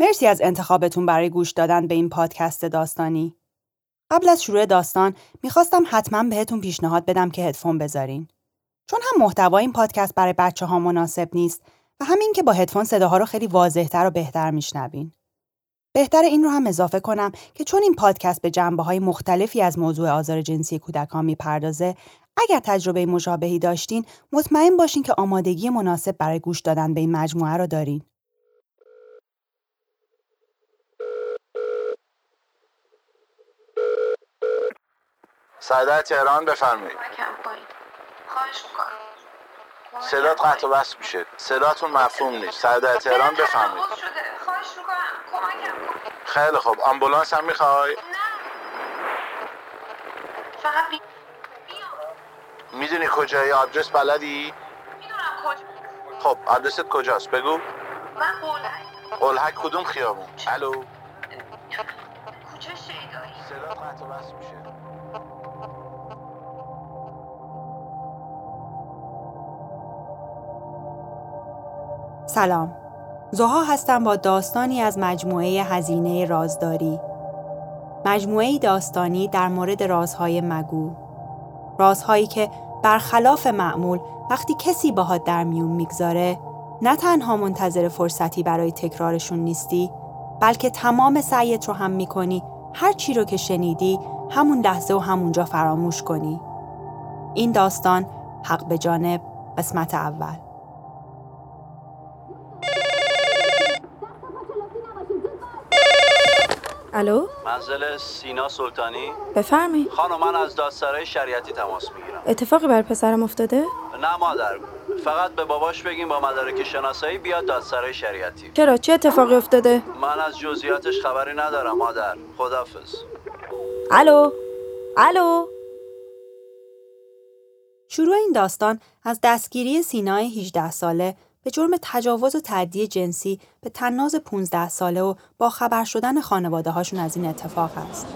مرسی از انتخابتون برای گوش دادن به این پادکست داستانی. قبل از شروع داستان می‌خواستم حتما بهتون پیشنهاد بدم که هدفون بذارین. چون هم محتوای این پادکست برای بچه ها مناسب نیست و همین که با هدفون صداها رو خیلی واضحتر و بهتر میشنوین. بهتر این رو هم اضافه کنم که چون این پادکست به جنبه های مختلفی از موضوع آزار جنسی کودکان می‌پردازه اگر تجربه مشابهی داشتین مطمئن باشین که آمادگی مناسب برای گوش دادن به این مجموعه را دارین. سعادت تهران بفرمایید. خواهش می‌کنم. صدات قطع و وصل میشه. صداتون مفهوم نیست. سعادت تهران بفرمایید. شده. خواهش می‌کنم. خیلی خوب. آمبولانس هم می‌خوای؟ نه. فقط بی... بیام. می‌دونی کجایی؟ آدرس بلدی؟ می‌دونم کجا. خب آدرست کجاست؟ بگو. من بولم قلهک کدوم خیابون؟ الو. کوچه شیدایی؟ صدات قطع و وصل میشه. سلام. زها هستم با داستانی از مجموعه هزینه رازداری. مجموعه داستانی در مورد رازهای مگو. رازهایی که برخلاف معمول وقتی کسی باهات در میون می‌گذاره نه تنها منتظر فرصتی برای تکرارشون نیستی بلکه تمام سعیت رو هم می‌کنی هر چی رو که شنیدی همون لحظه و همونجا فراموش کنی. این داستان حق به جانب قسمت اول. الو؟ منزل سینا سلطانی. بفرمایید. خانم من از دادسرای شریعتی تماس می‌گیرم. اتفاقی بر پسرم افتاده؟ نه مادر. فقط به باباش بگیم با مدارک شناسایی بیاد دادسرای شریعتی. چرا؟ چه اتفاقی افتاده؟ من از جزئیاتش خبری ندارم مادر. خدافظ الو؟ الو؟ شروع این داستان از دستگیری سینای 18 ساله به جرم تجاوز و تعدی جنسی به تناز 15 ساله و با خبر شدن خانواده هاشون از این اتفاق است.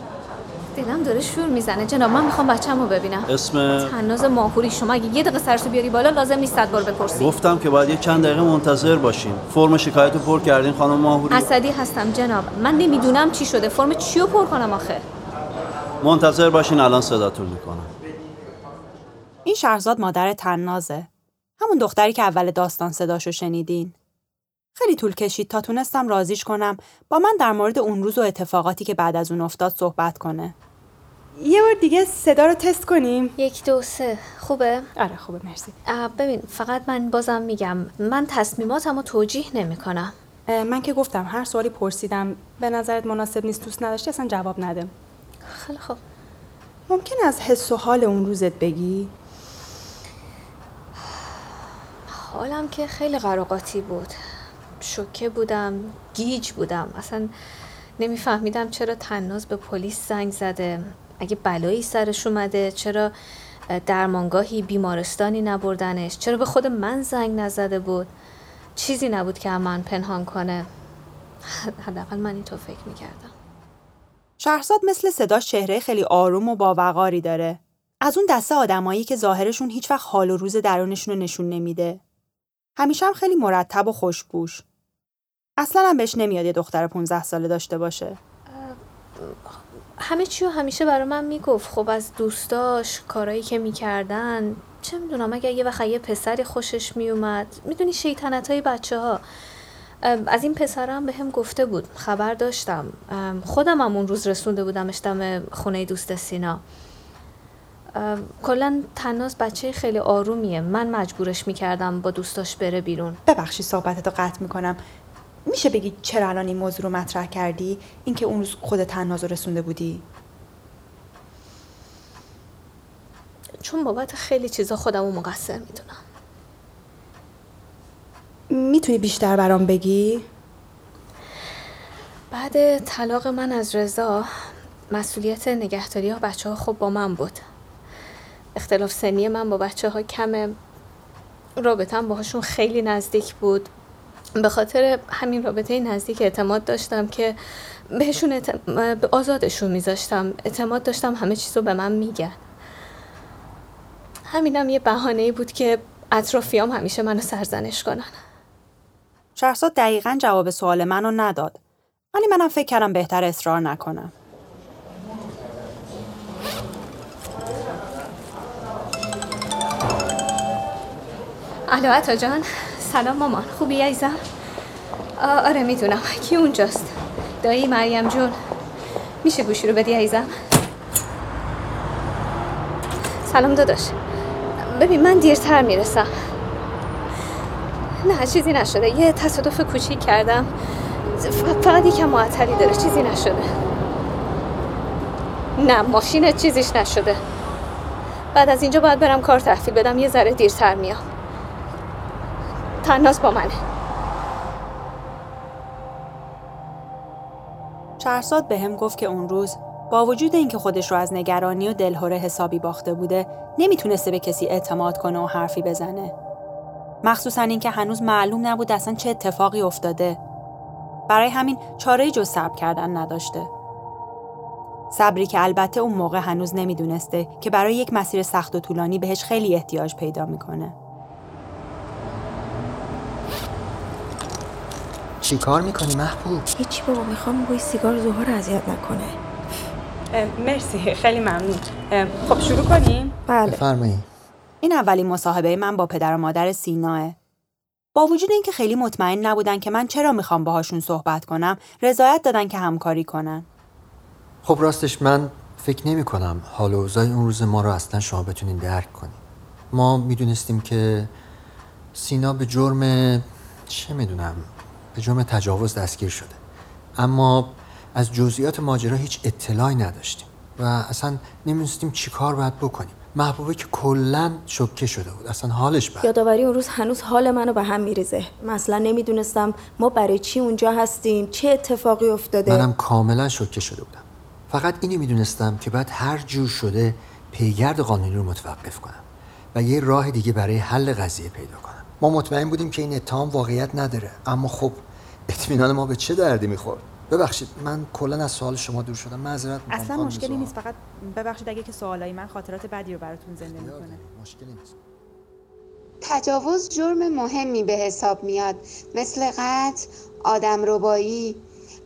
دلم داره شور می‌زنه. جناب من می‌خوام بچه‌مو ببینم. اسم تناز ماهوری شما اگه یه دقیقه سرشو بیاری بالا لازم نیست صد بار بپرسی. گفتم که باید یه چند دقیقه منتظر باشین فرم شکایت رو پر کردین خانم ماهوری. اسدی هستم جناب. من نمی‌دونم چی شده. فرم چیو پر کنم آخه؟ منتظر باشین الان صداتون می‌کنم. این شهرزاد مادر تنازه. همون دختری که اول داستان صداشو شنیدین. خیلی طول کشید تا تونستم رازیش کنم با من در مورد اون روز و اتفاقاتی که بعد از اون افتاد صحبت کنه. یه بار دیگه صدا رو تست کنیم. یک دو سه خوبه آره خوبه مرسی. ببین فقط من بازم میگم من تصمیماتم رو توجیه نمی‌کنم اه، من که گفتم هر سوالی پرسیدم به نظرت مناسب نیست دوست نداشتی اصلا جواب نده. خیلی خوب ممکن از حس و حال اون روزت بگی؟ حالم که خیلی قراقاتی بود. شوکه بودم گیج بودم. اصلا نمیفهمیدم چرا تناز به پلیس زنگ زده. اگه بلایی سرش اومده چرا اه، درمانگاهی بیمارستانی نبردنش؟ چرا به خود من زنگ نزده بود؟ چیزی نبود که من پنهان کنه. حداقل من اینطور فکر می‌کردم. شهرزاد مثل صداش چهره خیلی آروم و باوقاری داره. از اون دسته آدمایی که ظاهرشون هیچ وقت حال و روز درونشون رو نشون نمیده. همیشه هم خیلی مرتب و خوشبوش. اصلا هم بهش نمیاد یه دختر 15 ساله داشته باشه. همه چی همیشه برای من می‌گفت خب از دوستاش کارایی که می‌کردن چه می‌دونم اگر یه وقت یه پسری خوشش میومد می‌دونی شیطنت های بچه ها از این پسرم به هم گفته بود خبر داشتم خودم هم اون روز رسونده بودمش دم خونه دوست سینا کلا تناز بچه خیلی آرومیه من مجبورش می‌کردم با دوستاش بره بیرون ببخشی صحبتتو قطع می‌کنم. میشه بگی چرا الان این موضوع رو مطرح کردی؟ اینکه اون روز خود تنهاز رو رسونده بودی؟ چون بابت خیلی چیزا خودم رو مقصر می‌دونم می‌تونی بیشتر برام بگی؟ بعد طلاق من از رضا مسئولیت نگهداری ها بچه ها خب با من بود اختلاف سنی من با بچه ها کمه. رابطم باهاشون خیلی نزدیک بود. به خاطر همین رابطه نزدیک اعتماد داشتم که بهشون به آزادشون میذاشتم. اعتماد داشتم همه چیز رو به من میگن. همینم یه بهانه بود که اطرافیام همیشه منو سرزنش کنن. شهرزاد دقیقا جواب سوال منو نداد. ولی منم فکر کردم بهتر اصرار نکنم. الو عطا جان. سلام مامان خوبی عزیزم؟ آره می‌دونم. کی اونجاست؟ دایی مریم جون. میشه گوشی رو بدی عزیزم؟ سلام داداش. ببین من دیرتر می‌رسم. نه چیزی نشده. یه تصادف کوچیک کردم. فقط یکم معطلی داره. چیزی نشده. نه ماشین چیزیش نشده. بعد از اینجا باید برم کار تحویل بدم. یه ذره دیرتر میام. تناس با منه شهرزاد به هم گفت که اون روز با وجود اینکه خودش رو از نگرانی و دلهوره حسابی باخته بوده نمی‌تونسته به کسی اعتماد کنه و حرفی بزنه. مخصوصا اینکه هنوز معلوم نبود اصلا چه اتفاقی افتاده. برای همین چاره جز صبر کردن نداشته. صبری که البته اون موقع هنوز نمی‌دونسته که برای یک مسیر سخت و طولانی بهش خیلی احتیاج پیدا می‌کنه. چی کار می‌کنی محبوب؟ هیچی بابا می‌خوام بوی سیگار زهار اذیت نکنه مرسی خیلی ممنون. خب شروع کنیم؟ بله بفرمایید این اولین مصاحبه من با پدر و مادر سیناه. با وجود اینکه خیلی مطمئن نبودن که من چرا می‌خوام باهاشون صحبت کنم، رضایت دادن که همکاری کنن. خب راستش من فکر نمی کنم حال و اوضاع اون روز ما رو اصلا شما بتونین درک کنیم ما می‌دونستیم که سینا به جرم چه می‌دونم به جرم تجاوز دستگیر شده. اما از جزئیات ماجرا هیچ اطلاعی نداشتیم و اصلا نمی‌دونستیم چی کار باید بکنیم. محبوبه که کلا شوکه شده بود. اصلا حالش بد. یادآوری اون روز هنوز حال منو به هم میریزه. مثلا نمی‌دونستم ما برای چی اونجا هستیم چه اتفاقی افتاده. منم کاملا شوکه شده بودم. فقط اینو می‌دونستم که باید هر جور شده پیگرد قانونی رو متوقف کنم و یه راه دیگه برای حل قضیه پیدا کنم. ما مطمئن بودیم که این اتهام واقعیت نداره. اما خب اطمینان ما به چه دردی می‌خورد؟ ببخشید من کلا از سوال شما دور شدم. معذرت می‌خوام. اصلا مشکلی. نیست فقط ببخشید اگه که سوالای من خاطرات بدی رو براتون زنده می‌کنه. مشکلی نیست. تجاوز جرم مهمی به حساب میاد مثل قتل آدم ربایی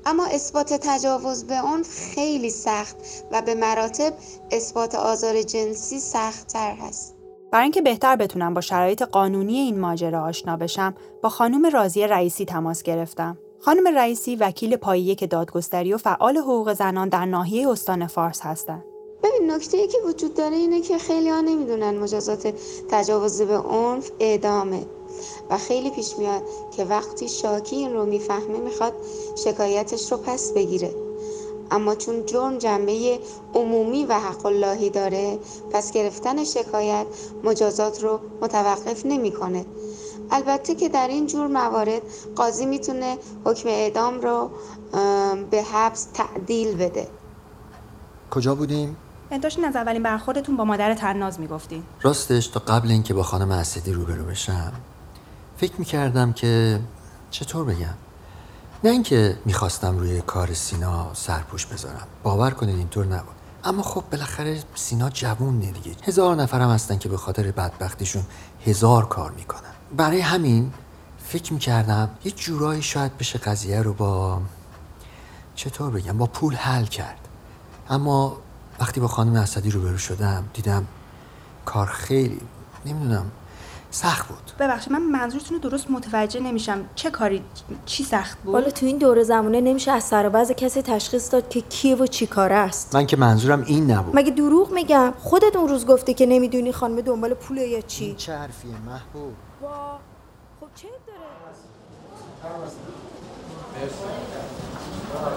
اما اثبات تجاوز به اون خیلی سخت و به مراتب اثبات آزار جنسی سختتر هست. برای اینکه بهتر بتونم با شرایط قانونی این ماجرا آشنا بشم، با خانم راضیه رئیسی تماس گرفتم. خانم رئیسی وکیل پایه که دادگستری و فعال حقوق زنان در ناحیه استان فارس هستند. ببین نکته که وجود داره اینه که خیلی ها نمی‌دونن مجازات تجاوز به عنف اعدامه و خیلی پیش میاد که وقتی شاکی این رو می‌فهمه می‌خواد شکایتش رو پس بگیره اما چون جرم جنبه عمومی و حق اللهی داره پس گرفتن شکایت مجازات رو متوقف نمی‌کنه. البته که در این جور موارد قاضی می‌تونه حکم اعدام رو به حبس تعدیل بده. کجا بودیم؟ داشتین از اولین برخوردتون با مادر تناز می‌گفتین. راستش تا قبل اینکه با خانم اسدی روبرو بشم فکر می‌کردم که چطور بگم؟ نه اینکه می‌خواستم روی کار سینا سرپوش بذارم. باور کنید اینطور نبود. اما خب بالاخره سینا جوونه دیگه. هزار نفرم هستن که به خاطر بدبختیشون هزار کار می‌کنن. برای همین فکر می‌کردم یه جورایی شاید بشه قضیه رو با چطور بگم با پول حل کرد. اما وقتی با خانم اسدی روبرو شدم دیدم کار خیلی نمی‌دونم سخت بود. ببخشید من منظورتون رو درست متوجه نمیشم. چه کاری؟ چی سخت بود؟ حالا تو این دوره زمانه نمیشه از سر و وضع کسی تشخیص داد که کیه و چی کاره است. من که منظورم این نبود. مگه دروغ میگم؟ خودت اون روز گفتی که نمی‌دونی خانم دنبال پوله یا چی؟ این چه حرفیه محبوب؟ وا خب چه داره؟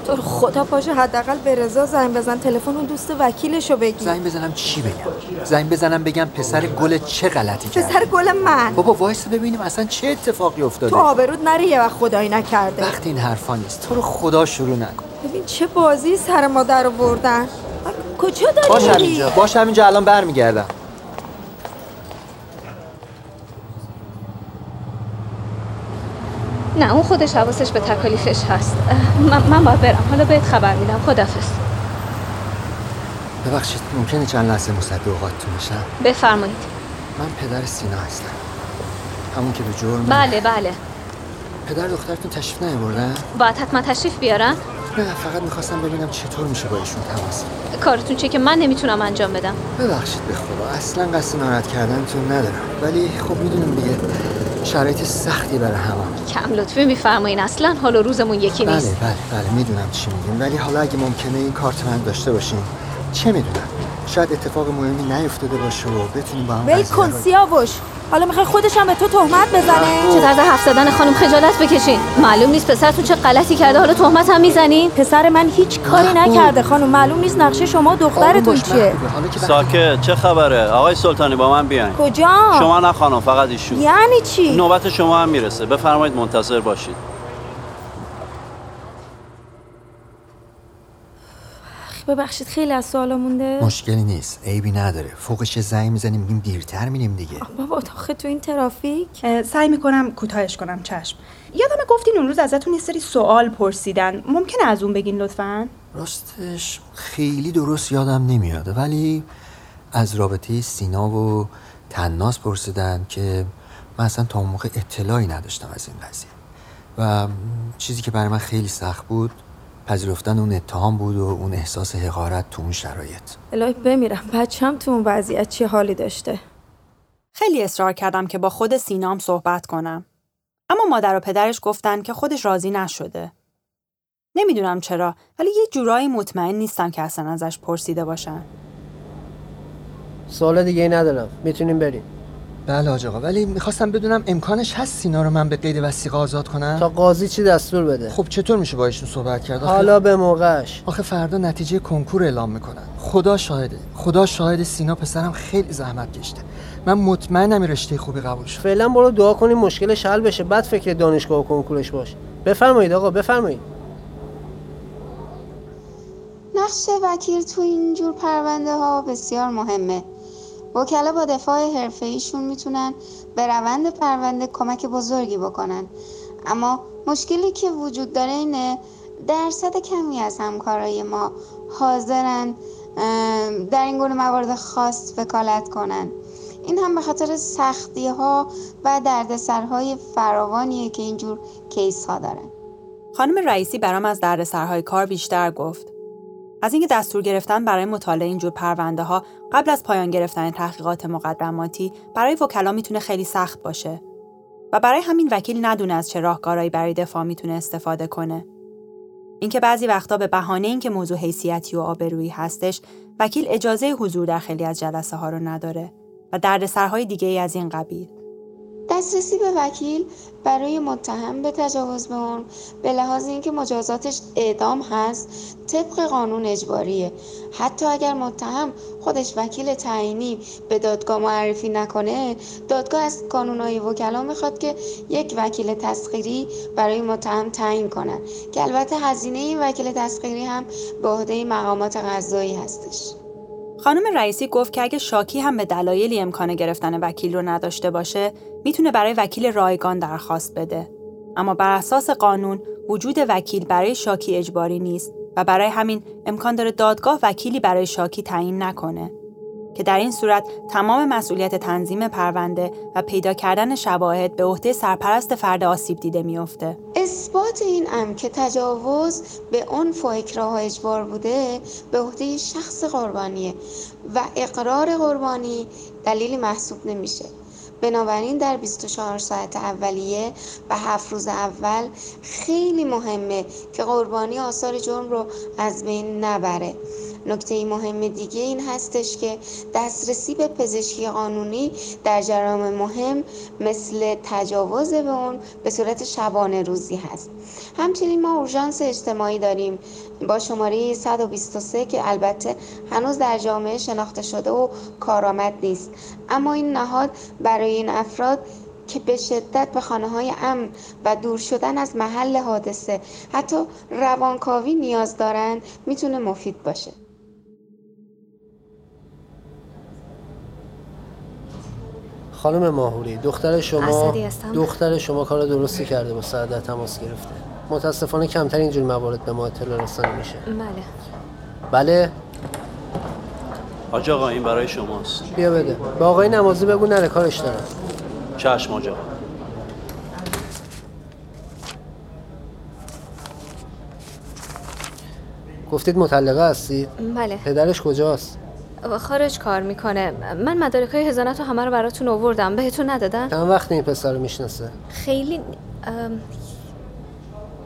تو رو خدا پاشو حداقل به رضا زنگ بزن تلفن اون دوست وکیلشو بگیر. زنگ بزنم چی بگم؟ زنگ بزنم بگم پسر گل چه غلطی کرد پسر گل من. بابا وایس ببینیم اصلا چه اتفاقی افتاده. تو آبرود نری یه وقت خدایی نکرده. وقتی این حرفا نیست تو رو خدا شروع نکن. ببین چه بازی سر ما در آوردن. کجا داری باش؟ همینجا باش همینجا الان برمیگردم. نه اون خودش حواسش به تکالیفش هست. من, من باید برم. حالا بهت خبر میدم. خدافز ببخشید ممکنه چند لحظه مصد اوقاتتون بشم بفرمایید. من پدر سینا هستم. همون که به جرم بله بله. پدر دخترتون تشریف نیاوردن؟ باید حتما تشریف بیارن؟ نه فقط می‌خواستم ببینم چطور میشه با ایشون تماس کارتون چه که من نمی‌تونم انجام بدم؟ ببخشید به خدا. اصلا قصد ناراحت کردنتون ندارم. ولی خب می‌دونیم دیگه. شرایط سختی برای همه. کم لطفی میفرمایین. اصلا حال و روزمون یکی بله نیست. بله بله می‌دونم چی میگین. ولی حالا اگه ممکنه این کارت من داشته باشین چه می‌دونم؟ شاید اتفاق مهمی نیفتاده باشه و بتونیم با هم ول قضیه کن سیاوش حالا می‌خوای خودش هم به تو تهمت بزنه. چه طرز حرف زدن خانم خجالت بکشین. معلوم نیست پسرتون چه غلطی کرده. حالا تهمت هم می‌زنین. پسر من هیچ کاری محبوب. نکرده خانم. معلوم نیست نقشه شما دخترتون چیه. که وقتی- ساکت چه خبره؟ آقای سلطانی با من بیاین. کجا؟ شما نه خانم فقط ایشون. یعنی چی؟ نوبت شما هم می‌رسه. بفرمایید منتظر باشید. ببخشید خیلی از سوالا مونده؟ مشکلی نیست. عیبی نداره. فوقش زنگ می‌زنیم میگیم دیرتر میریم دیگه. بابا آخه تو این ترافیک؟ سعی می‌کنم کوتاهش کنم چشم. یادم گفتین اون روز ازتون یه سری سوال پرسیدن. ممکنه از اون بگین لطفا؟ راستش خیلی درست یادم نمیاده ولی از رابطه سینا و تناس پرسیدن که من اصلا تا اون موقع اطلاعی نداشتم از این قضیه. و چیزی که برای من خیلی سخت بود پذیرفتن اون اتهام بود و اون احساس حقارت تو اون شرایط. الهی بمیرم بچم تو اون وضعیت چه حالی داشته؟ خیلی اصرار کردم که با خود سینام صحبت کنم. اما مادر و پدرش گفتن که خودش راضی نشده. نمی‌دونم چرا ولی یه جورایی مطمئن نیستم که اصلا ازش پرسیده باشن. سوال دیگه ای ندارم. می‌تونیم بریم. بله حاج آقا. ولی می‌خواستم بدونم امکانش هست سینا رو من به قید وسیقه آزاد کنم؟ تا قاضی چی دستور بده؟ خب چطور میشه با ایشون صحبت کرد؟ آخه- حالا به موقعش. آخه فردا نتیجه کنکور اعلام می‌کنن. خدا شاهده. خدا شاهد سینا پسرم خیلی زحمت کشته. من مطمئنم رشته خوبی قبول شد. فعلا برو دعا کنیم مشکلش حل بشه. بعد فکر دانشگاه و کنکورش باش. بفرمایید آقا بفرمایید. نقش وکیل تو اینجور پرونده ها بسیار مهمه. وکلا با دفاع حرفه ایشون می‌تونن به روند پرونده کمک بزرگی بکنن. اما مشکلی که وجود داره اینه درصد کمی از همکارای ما حاضرن در این گونه موارد خاص وکالت کنن. این هم به خاطر سختی ها و دردسرهای فراوانیه که اینجور کیس ها دارن. خانم رئیسی برام از دردسرهای کار بیشتر گفت. از اینکه دستور گرفتن برای مطالعه اینجور پرونده ها قبل از پایان گرفتن تحقیقات مقدماتی برای وکلا می‌تونه خیلی سخت باشه و برای همین وکیل ندونه از چه راهکارهایی برای دفاع می‌تونه استفاده کنه. اینکه بعضی وقتا به بهانه اینکه موضوع حیثیتی و آبرویی هستش وکیل اجازه حضور در خیلی از جلسه ها رو نداره و دردسرهای دیگه ای از این قبیل. دسترسی به وکیل برای متهم به تجاوز به اون به لحاظ اینکه مجازاتش اعدام هست طبق قانون اجباریه. حتی اگر متهم خودش وکیل تعیینی به دادگاه معرفی نکنه دادگاه از قانونهای وکلا می‌خواد که یک وکیل تسخیری برای متهم تعیین کنن که البته هزینه این وکیل تسخیری هم به عهده مقامات قضایی هستش. خانم رئیسی گفت که اگه شاکی هم به دلایلی امکان گرفتن وکیل رو نداشته باشه می‌تونه برای وکیل رایگان درخواست بده. اما بر اساس قانون وجود وکیل برای شاکی اجباری نیست و برای همین امکان داره دادگاه وکیلی برای شاکی تعیین نکنه. که در این صورت تمام مسئولیت تنظیم پرونده و پیدا کردن شواهد به عهده سرپرست فرد آسیب دیده میافته. اثبات این امر که تجاوز به عنف و اجبار بوده به عهده شخص قربانیه و اقرار قربانی دلیلی محسوب نمیشه. بنابراین در 24 ساعت اولیه و هفت روز اول خیلی مهمه که قربانی آثار جرم رو از بین نبره. نکته مهم دیگه این هستش که دسترسی به پزشکی قانونی در جرائم مهم مثل تجاوز به اون به صورت شبانه روزی هست. همچنین ما اورژانس اجتماعی داریم. با شماره 123 که البته هنوز در جامعه شناخته شده و کارآمد نیست. اما این نهاد برای این افراد که به شدت به خانه های امن و دور شدن از محل حادثه حتی روانکاوی نیاز دارند می‌تونه مفید باشه. خانم ماهوری دختر شما. دختر شما کار درستی کرده با سعادت تماس گرفته. متاسفانه کمتر اینجور موارد به ما اطلاع رسانی میشه. بله. بله؟ حاج آقا این برای شماست. بیا بده. به آقای نمازی بگو نره کارش دارم. چشم آقا. گفتید مطلقه هستید؟ بله. پدرش کجاست؟ خارج کار می‌کنه. من مدارک های هزانت رو همه رو براتون آوردم. بهتون ندادن؟ چند وقت این پسر رو می‌شناسه؟ خیلی ام،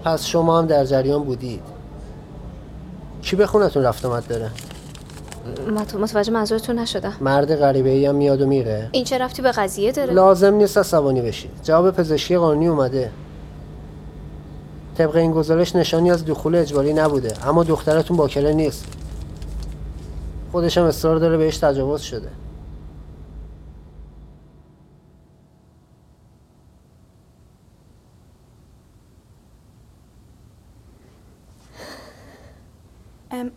پس شما هم در جریان بودید. کی به خونتون رفت آمد داره مت- متوجه منظورتون نشدم مرد غریبه ای هم میاد و میره. این چه رفتی به قضیه داره؟ لازم نیست عصبانی بشید. جواب پزشکی قانونی اومده. طبق این گزارش نشانی از دخول اجباری نبوده. اما دخترتون باکره نیست. خودش هم اصرار داره بهش تجاوز شده.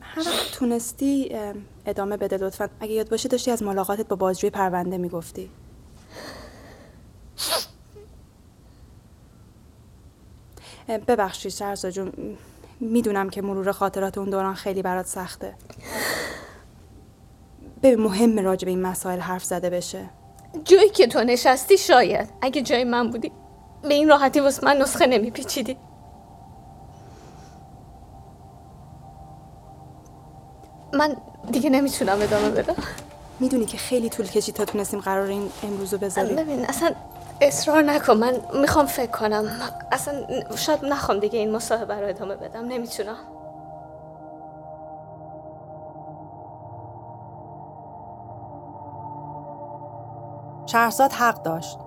هر تونستی ام، ادامه بده لطفا. اگه یاد باشه داشتی از ملاقاتت با بازجوی پرونده می‌گفتی. ببخشید شهرزاد جون. می‌دونم که مرور خاطرات اون دوران خیلی برات سخته. ببین مهم راجع به این مسائل حرف زده بشه. جایی که تو نشستی شاید. اگه جای من بودی به این راحتی واسه من نسخه نمیپیچیدی. من دیگه نمی‌تونم ادامه بدم. می‌دونی که خیلی طول کشید تا تونستیم قرار این امروزو بذاریم. ببین اصلا اصرار نکن. من می‌خوام فکر کنم. اصلا شاید نخوام دیگه این مصاحبه رو ادامه بدم. نمی‌تونم. شهرزاد حق داشت.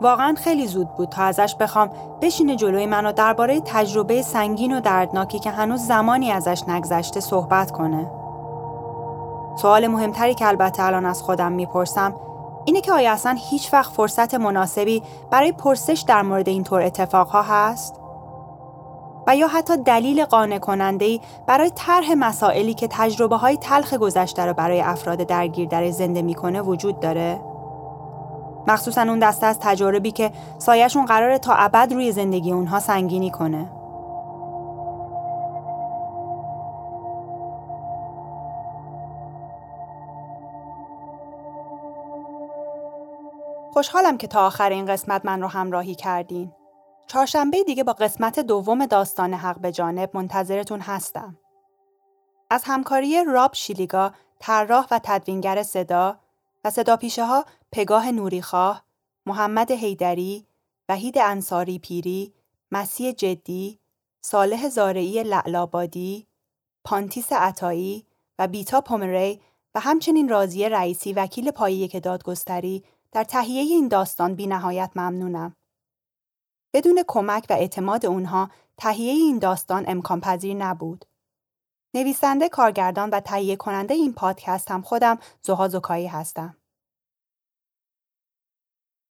واقعا خیلی زود بود تا ازش بخوام بشینه جلوی من و درباره تجربه سنگین و دردناکی که هنوز زمانی ازش نگذشته صحبت کنه. سوال مهمتری که البته الان از خودم می‌پرسم اینه که آیا اصلا هیچ وقت فرصت مناسبی برای پرسش در مورد اینطور اتفاقها هست؟ و یا حتی دلیل قانع کننده برای طرح مسائلی که تجربه های تلخ گذشته رو برای افراد درگیر در زنده می‌کنه وجود داره؟ مخصوصا اون دسته از تجاربی که سایهشون قراره تا ابد روی زندگی اونها سنگینی کنه. خوشحالم که تا آخر این قسمت من رو همراهی کردین. چهارشنبه دیگه با قسمت دوم داستان حق به جانب منتظرتون هستم. از همکاری راب شیلیگا، طراح و تدوینگر صدا و صدا پیشه ها پگاه نوریخواه، محمد حیدری، وحید انصاری پیری، مسیح جدی، صالح زارعی لعلابادی، پانتیس عطایی و بیتا پومری و همچنین راضیه رئیسی وکیل پایه که دادگستری در تهیه این داستان بی نهایت ممنونم. بدون کمک و اعتماد اونها تهیه این داستان امکان پذیر نبود. نویسنده، کارگردان و تهیه کننده این پادکست هم خودم زها زکایی هستم.